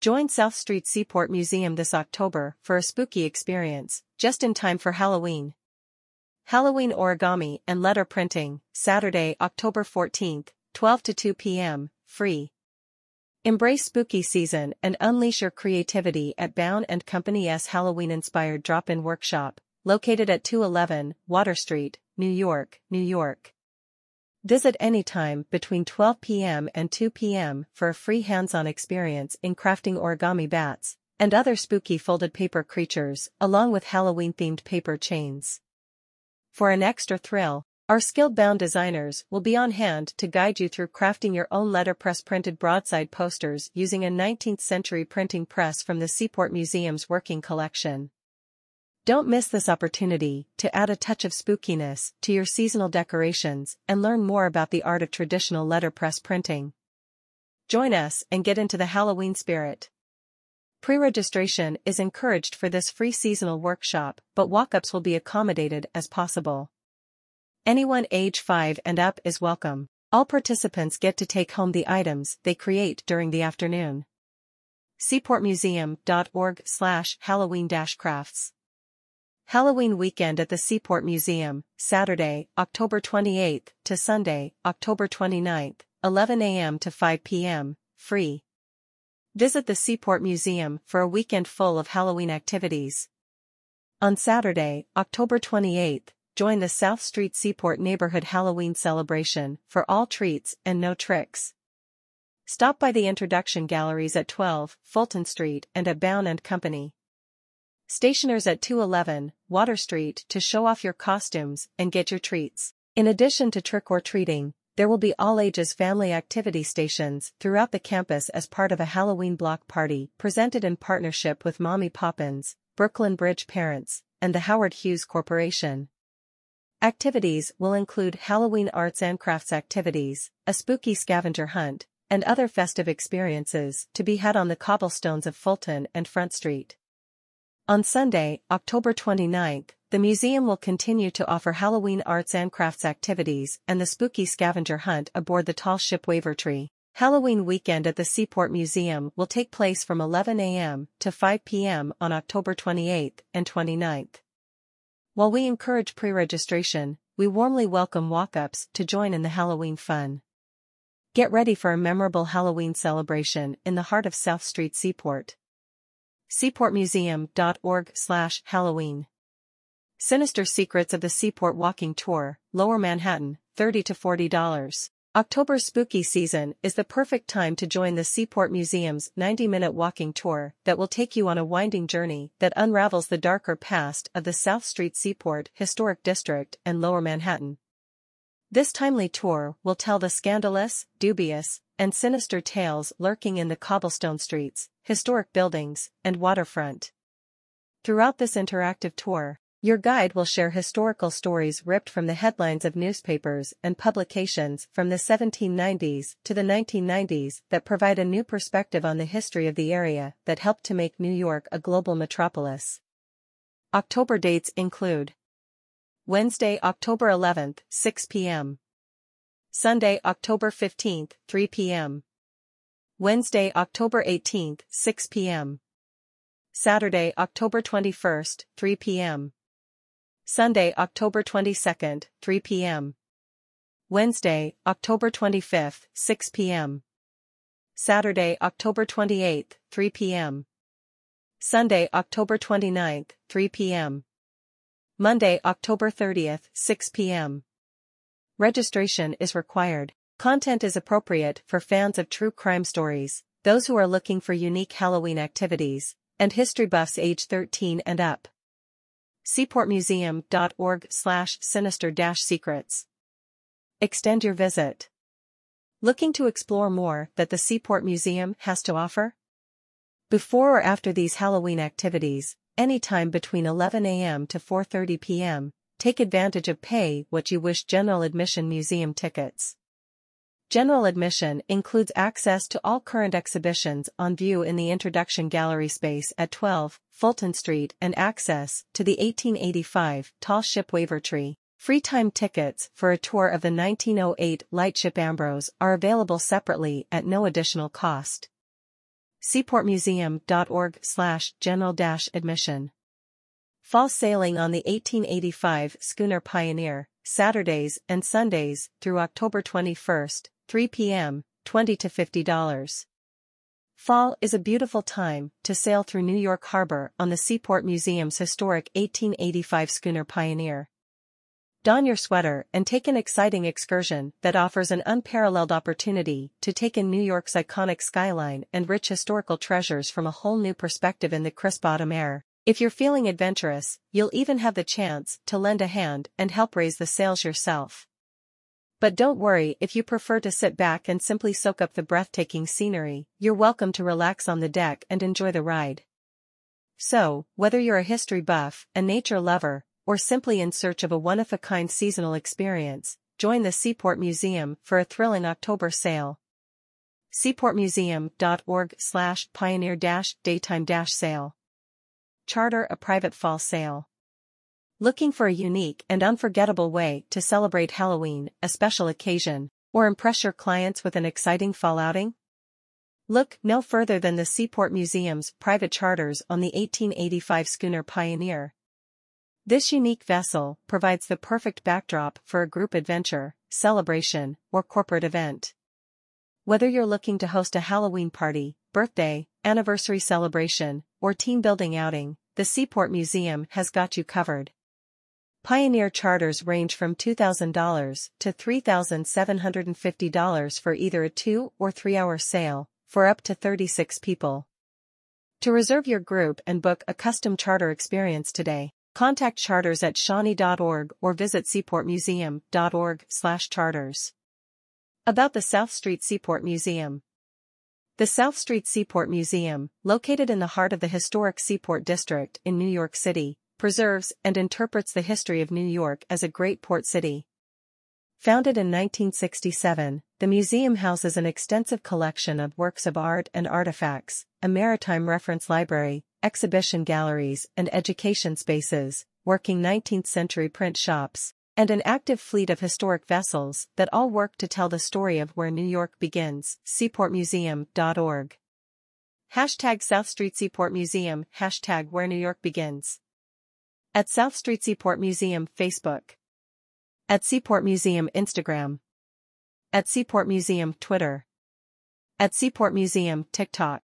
Join South Street Seaport Museum this October for a spooky experience, just in time for Halloween. Halloween origami and letter printing, Saturday, October 14th, 12 to 2 p.m., free. Embrace spooky season and unleash your creativity at Bowne & Company's Halloween-inspired drop-in workshop, located at 211 Water Street, New York, New York. Visit anytime between 12 p.m. and 2 p.m. for a free hands-on experience in crafting origami bats and other spooky folded paper creatures, along with Halloween-themed paper chains. For an extra thrill, our skilled Bowne designers will be on hand to guide you through crafting your own letterpress printed broadside posters using a 19th century printing press from the Seaport Museum's working collection. Don't miss this opportunity to add a touch of spookiness to your seasonal decorations and learn more about the art of traditional letterpress printing. Join us and get into the Halloween spirit. Pre-registration is encouraged for this free seasonal workshop, but walk-ups will be accommodated as possible. Anyone age 5 and up is welcome. All participants get to take home the items they create during the afternoon. seaportmuseum.org slash Halloween-crafts Halloween weekend at the Seaport Museum, Saturday, October 28 to Sunday, October 29, 11 a.m. to 5 p.m., free. Visit the Seaport Museum for a weekend full of Halloween activities. On Saturday, October 28, join the South Street Seaport Neighborhood Halloween celebration for all treats and no tricks. Stop by the introduction galleries at 12 Fulton Street and at Bowne & Company. Stationers at 211 Water Street to show off your costumes and get your treats. In addition to trick-or-treating, there will be all-ages family activity stations throughout the campus as part of a Halloween block party presented in partnership with Mommy Poppins, Brooklyn Bridge Parents, and the Howard Hughes Corporation. Activities will include Halloween arts and crafts activities, a spooky scavenger hunt, and other festive experiences to be had on the cobblestones of Fulton and Front Street. On Sunday, October 29th, the museum will continue to offer Halloween arts and crafts activities and the spooky scavenger hunt aboard the tall ship Wavertree. Halloween weekend at the Seaport Museum will take place from 11 a.m. to 5 p.m. on October 28th and 29th. While we encourage pre-registration, we warmly welcome walk-ups to join in the Halloween fun. Get ready for a memorable Halloween celebration in the heart of South Street Seaport seaportmuseum.org slash Halloween. Sinister Secrets of the Seaport Walking Tour, Lower Manhattan, 30 to $40. October's spooky season is the perfect time to join the Seaport Museum's 90-minute walking tour that will take you on a winding journey that unravels the darker past of the South Street Seaport Historic District and Lower Manhattan. This timely tour will tell the scandalous, dubious, and sinister tales lurking in the cobblestone streets, historic buildings, and waterfront. Throughout this interactive tour, your guide will share historical stories ripped from the headlines of newspapers and publications from the 1790s to the 1990s that provide a new perspective on the history of the area that helped to make New York a global metropolis. October dates include Wednesday, October 11th, 6 p.m. Sunday, October 15th, 3 p.m. Wednesday, October 18th, 6 p.m. Saturday, October 21st, 3 p.m. Sunday, October 22nd, 3 p.m. Wednesday, October 25th, 6 p.m. Saturday, October 28th, 3 p.m. Sunday, October 29th, 3 p.m. Monday, October 30th, 6 p.m. Registration is required. Content is appropriate for fans of true crime stories, those who are looking for unique Halloween activities, and history buffs age 13 and up. seaportmuseum.org slash sinister-secrets. Extend your visit. Looking to explore more that the Seaport Museum has to offer? Before or after these Halloween activities, anytime between 11 a.m. to 4.30 p.m., take advantage of pay what you wish general admission museum tickets. General admission includes access to all current exhibitions on view in the introduction gallery space at 12 Fulton Street and access to the 1885 tall ship Wavertree. Free time tickets for a tour of the 1908 lightship Ambrose are available separately at no additional cost. seaportmuseum.org slash general-admission. Fall sailing on the 1885 schooner Pioneer, Saturdays and Sundays through October 21, 3 p.m., 20 to $50. Fall is a beautiful time to sail through New York Harbor on the Seaport Museum's historic 1885 schooner Pioneer. Don your sweater and take an exciting excursion that offers an unparalleled opportunity to take in New York's iconic skyline and rich historical treasures from a whole new perspective in the crisp autumn air. If you're feeling adventurous, you'll even have the chance to lend a hand and help raise the sails yourself. But don't worry if you prefer to sit back and simply soak up the breathtaking scenery, you're welcome to relax on the deck and enjoy the ride. So, whether you're a history buff, a nature lover, or simply in search of a one-of-a-kind seasonal experience, join the Seaport Museum for a thrilling October sail. seaportmuseum.org slash pioneer-daytime-sail. Charter a private fall sail. Looking for a unique and unforgettable way to celebrate Halloween, a special occasion, or impress your clients with an exciting fall outing? Look no further than the Seaport Museum's private charters on the 1885 schooner Pioneer. This unique vessel provides the perfect backdrop for a group adventure, celebration, or corporate event. Whether you're looking to host a Halloween party, birthday, anniversary celebration, or team building outing, the Seaport Museum has got you covered. Pioneer charters range from $2,000 to $3,750 for either a two or three hour sail, for up to 36 people. To reserve your group and book a custom charter experience today, contact charters at shawnee.org or visit seaportmuseum.org slash charters. About the South Street Seaport Museum. The South Street Seaport Museum, located in the heart of the historic Seaport District in New York City, preserves and interprets the history of New York as a great port city. Founded in 1967, the museum houses an extensive collection of works of art and artifacts, a maritime reference library, exhibition galleries and education spaces, working 19th-century print shops, and an active fleet of historic vessels that all work to tell the story of where New York begins. SeaportMuseum.org Hashtag South Street Seaport Museum Hashtag Where New York Begins at South Street Seaport Museum Facebook. At Seaport Museum Instagram. At Seaport Museum Twitter. At Seaport Museum TikTok.